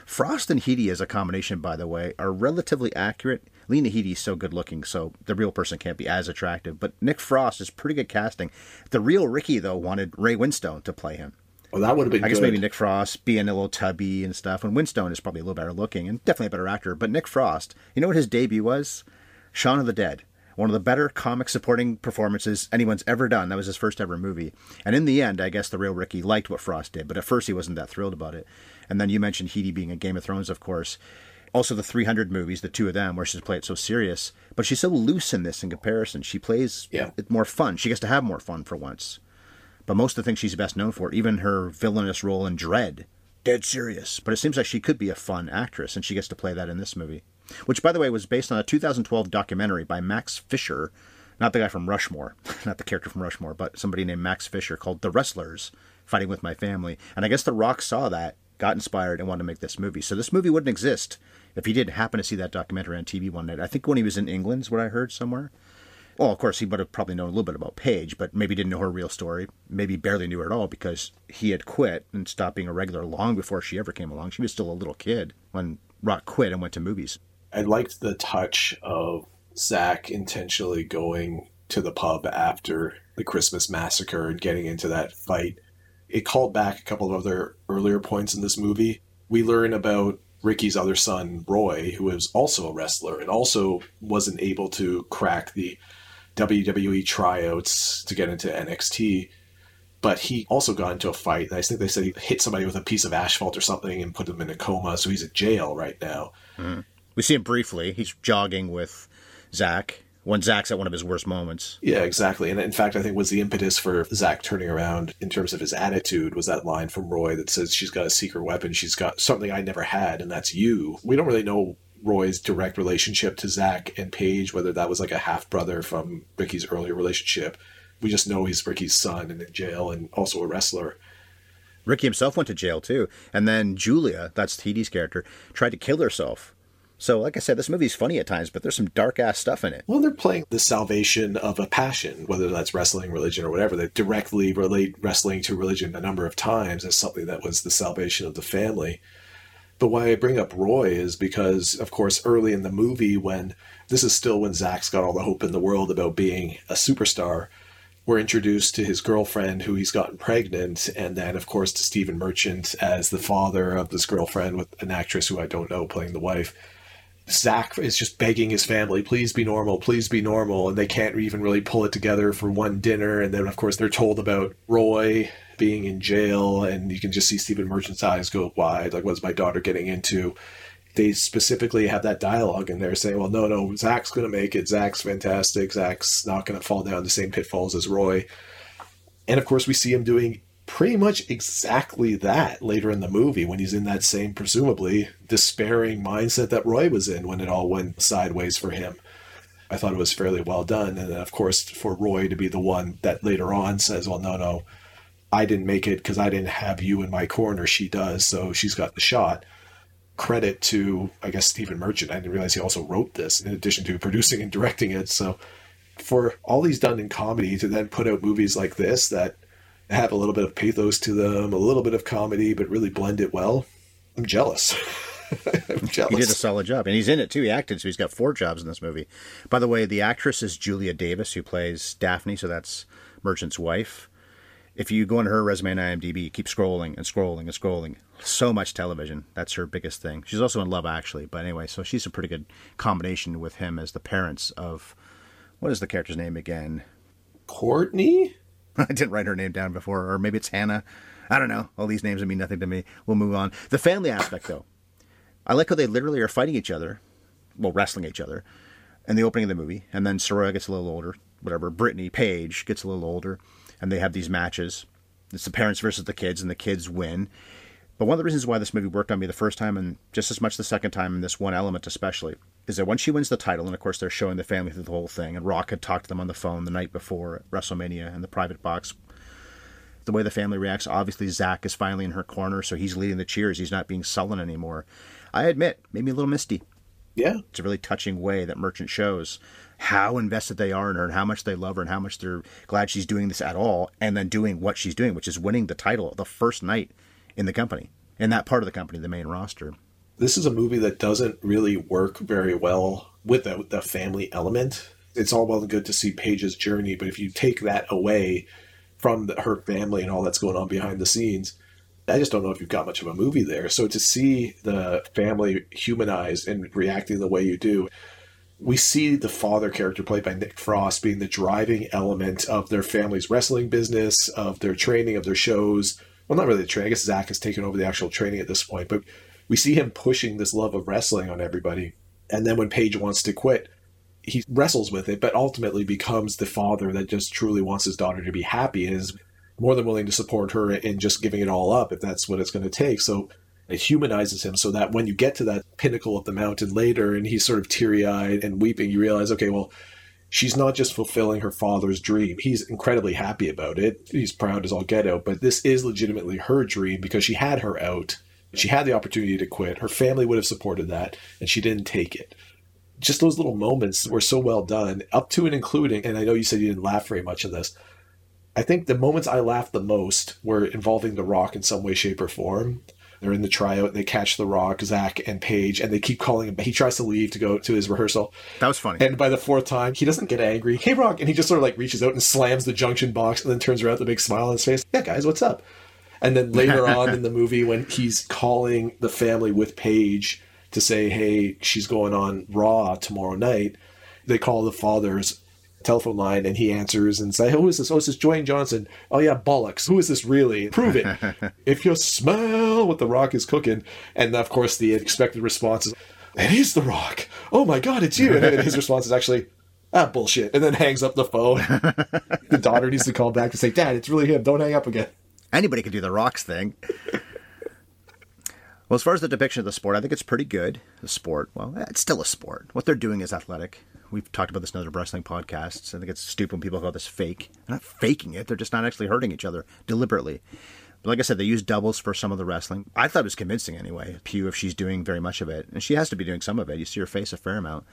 Speaker 1: Frost and Headey as a combination, by the way, are relatively accurate. Lena Headey's so good looking, so the real person can't be as attractive. But Nick Frost is pretty good casting. The real Ricky, though, wanted Ray Winstone to play him.
Speaker 2: Well, that would have been
Speaker 1: I guess
Speaker 2: good.
Speaker 1: maybe Nick Frost being a little tubby and stuff. And Winstone is probably a little better looking and definitely a better actor. But Nick Frost, you know what his debut was? Shaun of the Dead. One of the better comic supporting performances anyone's ever done. That was his first ever movie. And in the end, I guess the real Ricky liked what Frost did, but at first he wasn't that thrilled about it. And then you mentioned Headey being a Game of Thrones, of course. Also, the 300 movies, the two of them, where she's played it so serious. But she's so loose in this in comparison. She plays
Speaker 2: Yeah.
Speaker 1: it more fun. She gets to have more fun for once. But most of the things she's best known for, even her villainous role in Dredd, dead serious. But it seems like she could be a fun actress, and she gets to play that in this movie. Which, by the way, was based on a 2012 documentary by Max Fisher, not the guy from Rushmore, not the character from Rushmore, but somebody named Max Fisher called The Wrestlers Fighting with My Family. And I guess The Rock saw that, got inspired, and wanted to make this movie. So this movie wouldn't exist if he didn't happen to see that documentary on TV one night. I think when he was in England, is what I heard somewhere. Well, of course, he would have probably known a little bit about Paige, but maybe didn't know her real story. Maybe barely knew her at all because he had quit and stopped being a regular long before she ever came along. She was still a little kid when Rock quit and went to movies.
Speaker 2: I liked the touch of Zach intentionally going to the pub after the Christmas massacre and getting into that fight. It called back a couple of other earlier points in this movie. We learn about Ricky's other son, Roy, who is also a wrestler and also wasn't able to crack the WWE tryouts to get into NXT. But he also got into a fight. And I think they said he hit somebody with a piece of asphalt or something and put him in a coma. So he's in jail right now. Hmm.
Speaker 1: We see him briefly. He's jogging with Zach when Zach's at one of his worst moments.
Speaker 2: Yeah, exactly. And in fact, I think was the impetus for Zach turning around in terms of his attitude was that line from Roy that says she's got a secret weapon, she's got something I never had, and that's you. We don't really know Roy's direct relationship to Zach and Paige, whether that was like a half brother from Ricky's earlier relationship. We just know he's Ricky's son and in jail and also a wrestler.
Speaker 1: Ricky himself went to jail too. And then Julia, that's Headey's character, tried to kill herself. So, like I said, this movie's funny at times, but there's some dark ass stuff in it.
Speaker 2: Well, they're playing the salvation of a passion, whether that's wrestling, religion, or whatever. They directly relate wrestling to religion a number of times as something that was the salvation of the family. But why I bring up Roy is because, of course, early in the movie, when this is still when Zach's got all the hope in the world about being a superstar, we're introduced to his girlfriend who he's gotten pregnant, and then, of course, to Stephen Merchant as the father of this girlfriend with an actress who I don't know playing the wife. Zach is just begging his family, please be normal, please be normal. And they can't even really pull it together for one dinner. And then, of course, they're told about Roy being in jail. And you can just see Stephen Merchant's eyes go wide. Like, what's my daughter getting into? They specifically have that dialogue in there saying, well, no, no, Zach's going to make it. Zach's fantastic. Zach's not going to fall down the same pitfalls as Roy. And of course, we see him doing pretty much exactly that later in the movie when he's in that same, presumably, despairing mindset that Roy was in when it all went sideways for him. I thought it was fairly well done. And then, of course, for Roy to be the one that later on says, well, no, no, I didn't make it because I didn't have you in my corner. She does. So she's got the shot. Credit to, I guess, Stephen Merchant. I didn't realize he also wrote this in addition to producing and directing it. So for all he's done in comedy to then put out movies like this that have a little bit of pathos to them, a little bit of comedy, but really blend it well, I'm jealous. I'm jealous.
Speaker 1: He did a solid job, and he's in it too. He acted, so he's got four jobs in this movie. By the way, the actress is Julia Davis, who plays Daphne, so that's Merchant's wife. If you go on her resume on IMDb, you keep scrolling and scrolling and scrolling. So much television. That's her biggest thing. She's also in Love Actually, but anyway, so she's a pretty good combination with him as the parents of what is the character's name again?
Speaker 2: Courtney?
Speaker 1: I didn't write her name down before, or maybe it's Hannah. I don't know. All these names mean nothing to me. We'll move on. The family aspect, though. I like how they literally are fighting each other, well, wrestling each other, in the opening of the movie. And then Saraya gets a little older, whatever. Brittany Paige gets a little older, and they have these matches. It's the parents versus the kids, and the kids win. But one of the reasons why this movie worked on me the first time, and just as much the second time, in this one element especially, is that once she wins the title, and of course they're showing the family through the whole thing, and Rock had talked to them on the phone the night before at WrestleMania in the private box. The way the family reacts, obviously Zach is finally in her corner, so he's leading the cheers. He's not being sullen anymore. I admit, made me a little misty.
Speaker 2: Yeah.
Speaker 1: It's a really touching way that Merchant shows how invested they are in her and how much they love her and how much they're glad she's doing this at all and then doing what she's doing, which is winning the title the first night in the company, in that part of the company, the main roster.
Speaker 2: This is a movie that doesn't really work very well with the, the family element. It's all well and good to see Paige's journey, but if you take that away from the, her family and all that's going on behind the scenes, I just don't know if you've got much of a movie there. So to see the family humanized and reacting the way you do, we see the father character played by Nick Frost being the driving element of their family's wrestling business, of their training, of their shows. Well, not really the training. I guess Zach has taken over the actual training at this point, but we see him pushing this love of wrestling on everybody. And then when Paige wants to quit, he wrestles with it, but ultimately becomes the father that just truly wants his daughter to be happy and is more than willing to support her in just giving it all up if that's what it's going to take. So it humanizes him so that when you get to that pinnacle of the mountain later and he's sort of teary eyed and weeping, you realize, okay, well, she's not just fulfilling her father's dream. He's incredibly happy about it. He's proud as all get out, but this is legitimately her dream because she had her out. She had the opportunity to quit. Her family would have supported that, and she didn't take it. Just those little moments were so well done, up to and including, and I know you said you didn't laugh very much in this. I think the moments I laughed the most were involving The Rock in some way, shape, or form. They're in the tryout, they catch The Rock, Zach, and Paige, and they keep calling him. He tries to leave to go to his rehearsal.
Speaker 1: That was funny.
Speaker 2: And by the fourth time, he doesn't get angry. Hey, Rock. And he just sort of like reaches out and slams the junction box and then turns around with a big smile on his face. Yeah, guys, what's up? And then later on in the movie, when he's calling the family with Paige to say, hey, she's going on Raw tomorrow night, they call the father's telephone line and he answers and say, Who is this? Oh, this Dwayne Johnson. Oh, yeah, bollocks. Who is this really? Prove it. if you smell what The Rock is cooking. And of course, the expected response is, It is The Rock. Oh my God, it's you. And his response is actually, Ah, bullshit. And then hangs up the phone. the daughter needs to call back to say, Dad, it's really him. Don't hang up again.
Speaker 1: Anybody can do the rocks thing. Well, as far as the depiction of the sport, I think it's pretty good. The sport, well, it's still a sport. What they're doing is athletic. We've talked about this in other wrestling podcasts. I think it's stupid when people call this fake. They're not faking it. They're just not actually hurting each other deliberately. But like I said, they use doubles for some of the wrestling. I thought it was convincing anyway. Pugh, if she's doing very much of it, and she has to be doing some of it. You see her face a fair amount.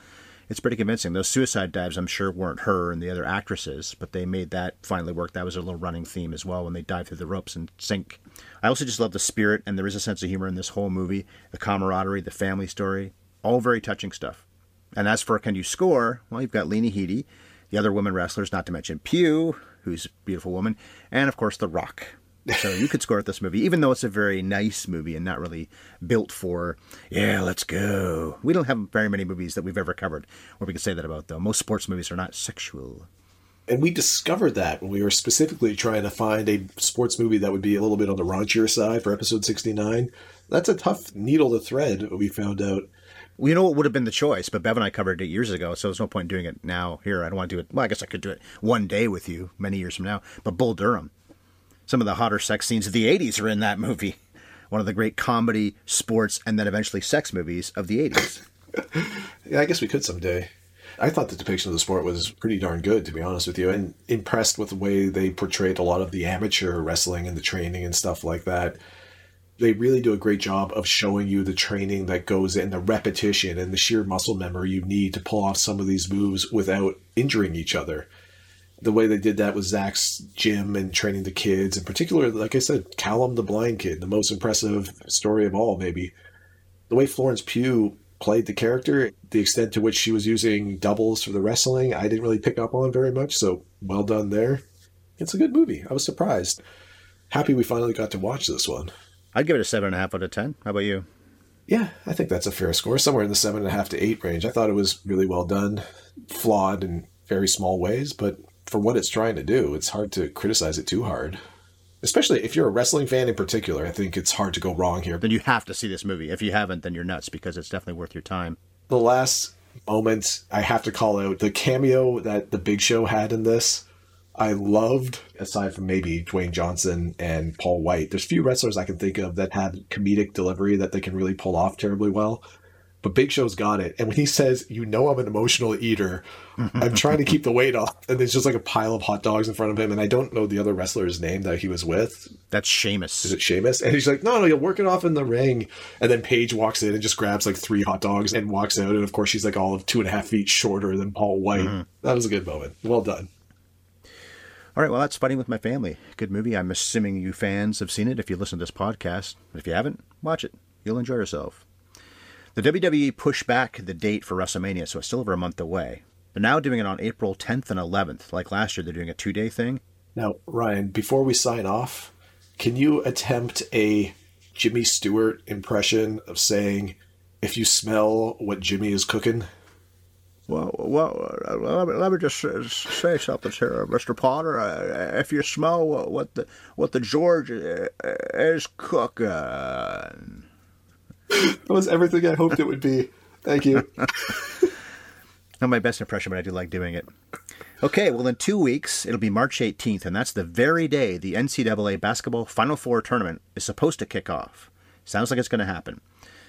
Speaker 1: It's pretty convincing. Those suicide dives, I'm sure, weren't her and the other actresses, but they made that finally work. That was a little running theme as well when they dive through the ropes and sink. I also just love the spirit, and there is a sense of humor in this whole movie. The camaraderie, the family story, all very touching stuff. And as for can you score? Well, you've got Lena Headey, the other women wrestlers, not to mention Pugh, who's a beautiful woman, and of course The Rock. So you could score at this movie, even though it's a very nice movie and not really built for, yeah, let's go. We don't have very many movies that we've ever covered where we can say that about, though. Most sports movies are not sexual.
Speaker 2: And we discovered that when we were specifically trying to find a sports movie that would be a little bit on the raunchier side for episode 69. That's a tough needle to thread, we found out.
Speaker 1: Well, you know what would have been the choice, but Bev and I covered it years ago, so there's no point in doing it now here. I don't want to do it. Well, I guess I could do it one day with you many years from now. But Bull Durham, some of the hotter sex scenes of the 80s are in that movie. One of the great comedy, sports, and then eventually sex movies of the 80s.
Speaker 2: Yeah, I guess we could someday. I thought the depiction of the sport was pretty darn good, to be honest with you, and impressed with the way they portrayed a lot of the amateur wrestling and the training and stuff like that. They really do a great job of showing you the training that goes in, the repetition, and the sheer muscle memory you need to pull off some of these moves without injuring each other. The way they did that with Zach's gym and training the kids, in particular, like I said, Callum the blind kid, the most impressive story of all, maybe The way Florence Pugh played the character, the extent to which she was using doubles for the wrestling, I didn't really pick up on very much. So well done there. It's a good movie. I was surprised. Happy we finally got to watch this one.
Speaker 1: I'd give it a seven and a half out of ten. How about you?
Speaker 2: Yeah, I think that's a fair score. Somewhere in the seven and a half to eight range. I thought it was really well done, flawed in very small ways, but for what it's trying to do, it's hard to criticize it too hard. Especially if you're a wrestling fan in particular, I think it's hard to go wrong here.
Speaker 1: Then you have to see this movie. If you haven't, then you're nuts because it's definitely worth your time.
Speaker 2: The last moment I have to call out the cameo that the Big Show had in this. I loved, aside from maybe Dwayne Johnson and Paul White. There's few wrestlers I can think of that had comedic delivery that they can really pull off terribly well. But Big Show's got it. And when he says, You know, I'm an emotional eater, I'm trying to keep the weight off. And there's just like a pile of hot dogs in front of him. And I don't know the other wrestler's name that he was with.
Speaker 1: That's Sheamus.
Speaker 2: Is it Sheamus? And he's like, No, no, you'll work it off in the ring. And then Paige walks in and just grabs like three hot dogs and walks out. And of course, she's like all of two and a half feet shorter than Paul White. Mm-hmm. That was a good moment. Well done.
Speaker 1: All right, well, that's Fighting with My Family. Good movie. I'm assuming you fans have seen it if you listen to this podcast. If you haven't, watch it. You'll enjoy yourself. The WWE pushed back the date for WrestleMania, so it's still over a month away. They're now doing it on April 10th and 11th. Like last year, they're doing a two day thing.
Speaker 2: Now, Ryan, before we sign off, can you attempt a Jimmy Stewart impression of saying, if you smell what Jimmy is cooking?
Speaker 1: Well, well, uh, let me, let me just say something here, Mr. Potter. Uh, if you smell what, what the what the George uh, is cooking,
Speaker 2: That was everything I hoped it would be. Thank you.
Speaker 1: not my best impression, but I do like doing it. Okay, well, in two weeks, it'll be March 18th, and that's the very day the NCAA basketball Final Four tournament is supposed to kick off. Sounds like it's going to happen.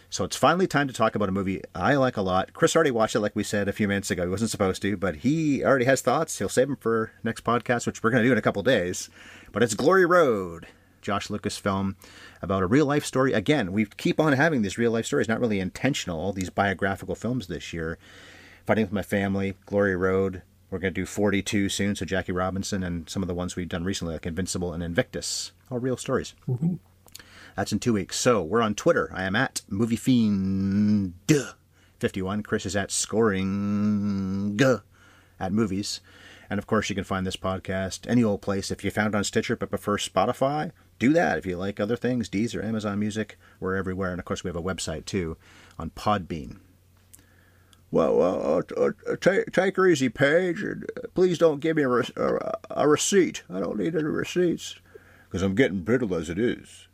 Speaker 1: So it's finally time to talk about a movie I like a lot. Chris already watched it, like we said a few minutes ago. He wasn't supposed to, but he already has thoughts. He'll save them for next podcast, which we're going to do in a couple days. But it's Glory Road, Josh Lucas film about a real life story. Again, we keep on having these real life stories, not really intentional. All these biographical films this year. Fighting with My Family, Glory Road. We're going to do 42 soon, so Jackie Robinson and some of the ones we've done recently, like Invincible and Invictus. All real stories. Mm-hmm. That's in two weeks. So we're on Twitter. I am at MovieFiend51. Chris is at Scoring at Movies. And of course, you can find this podcast any old place. If you found it on Stitcher but prefer Spotify, do that. If you like other things, Deezer, Amazon Music, we're everywhere. And of course, we have a website too on Podbean. Well, well uh, uh, take, take her easy, Paige. Uh, please don't give me a, re- a receipt. I don't need any receipts because I'm getting brittle as it is.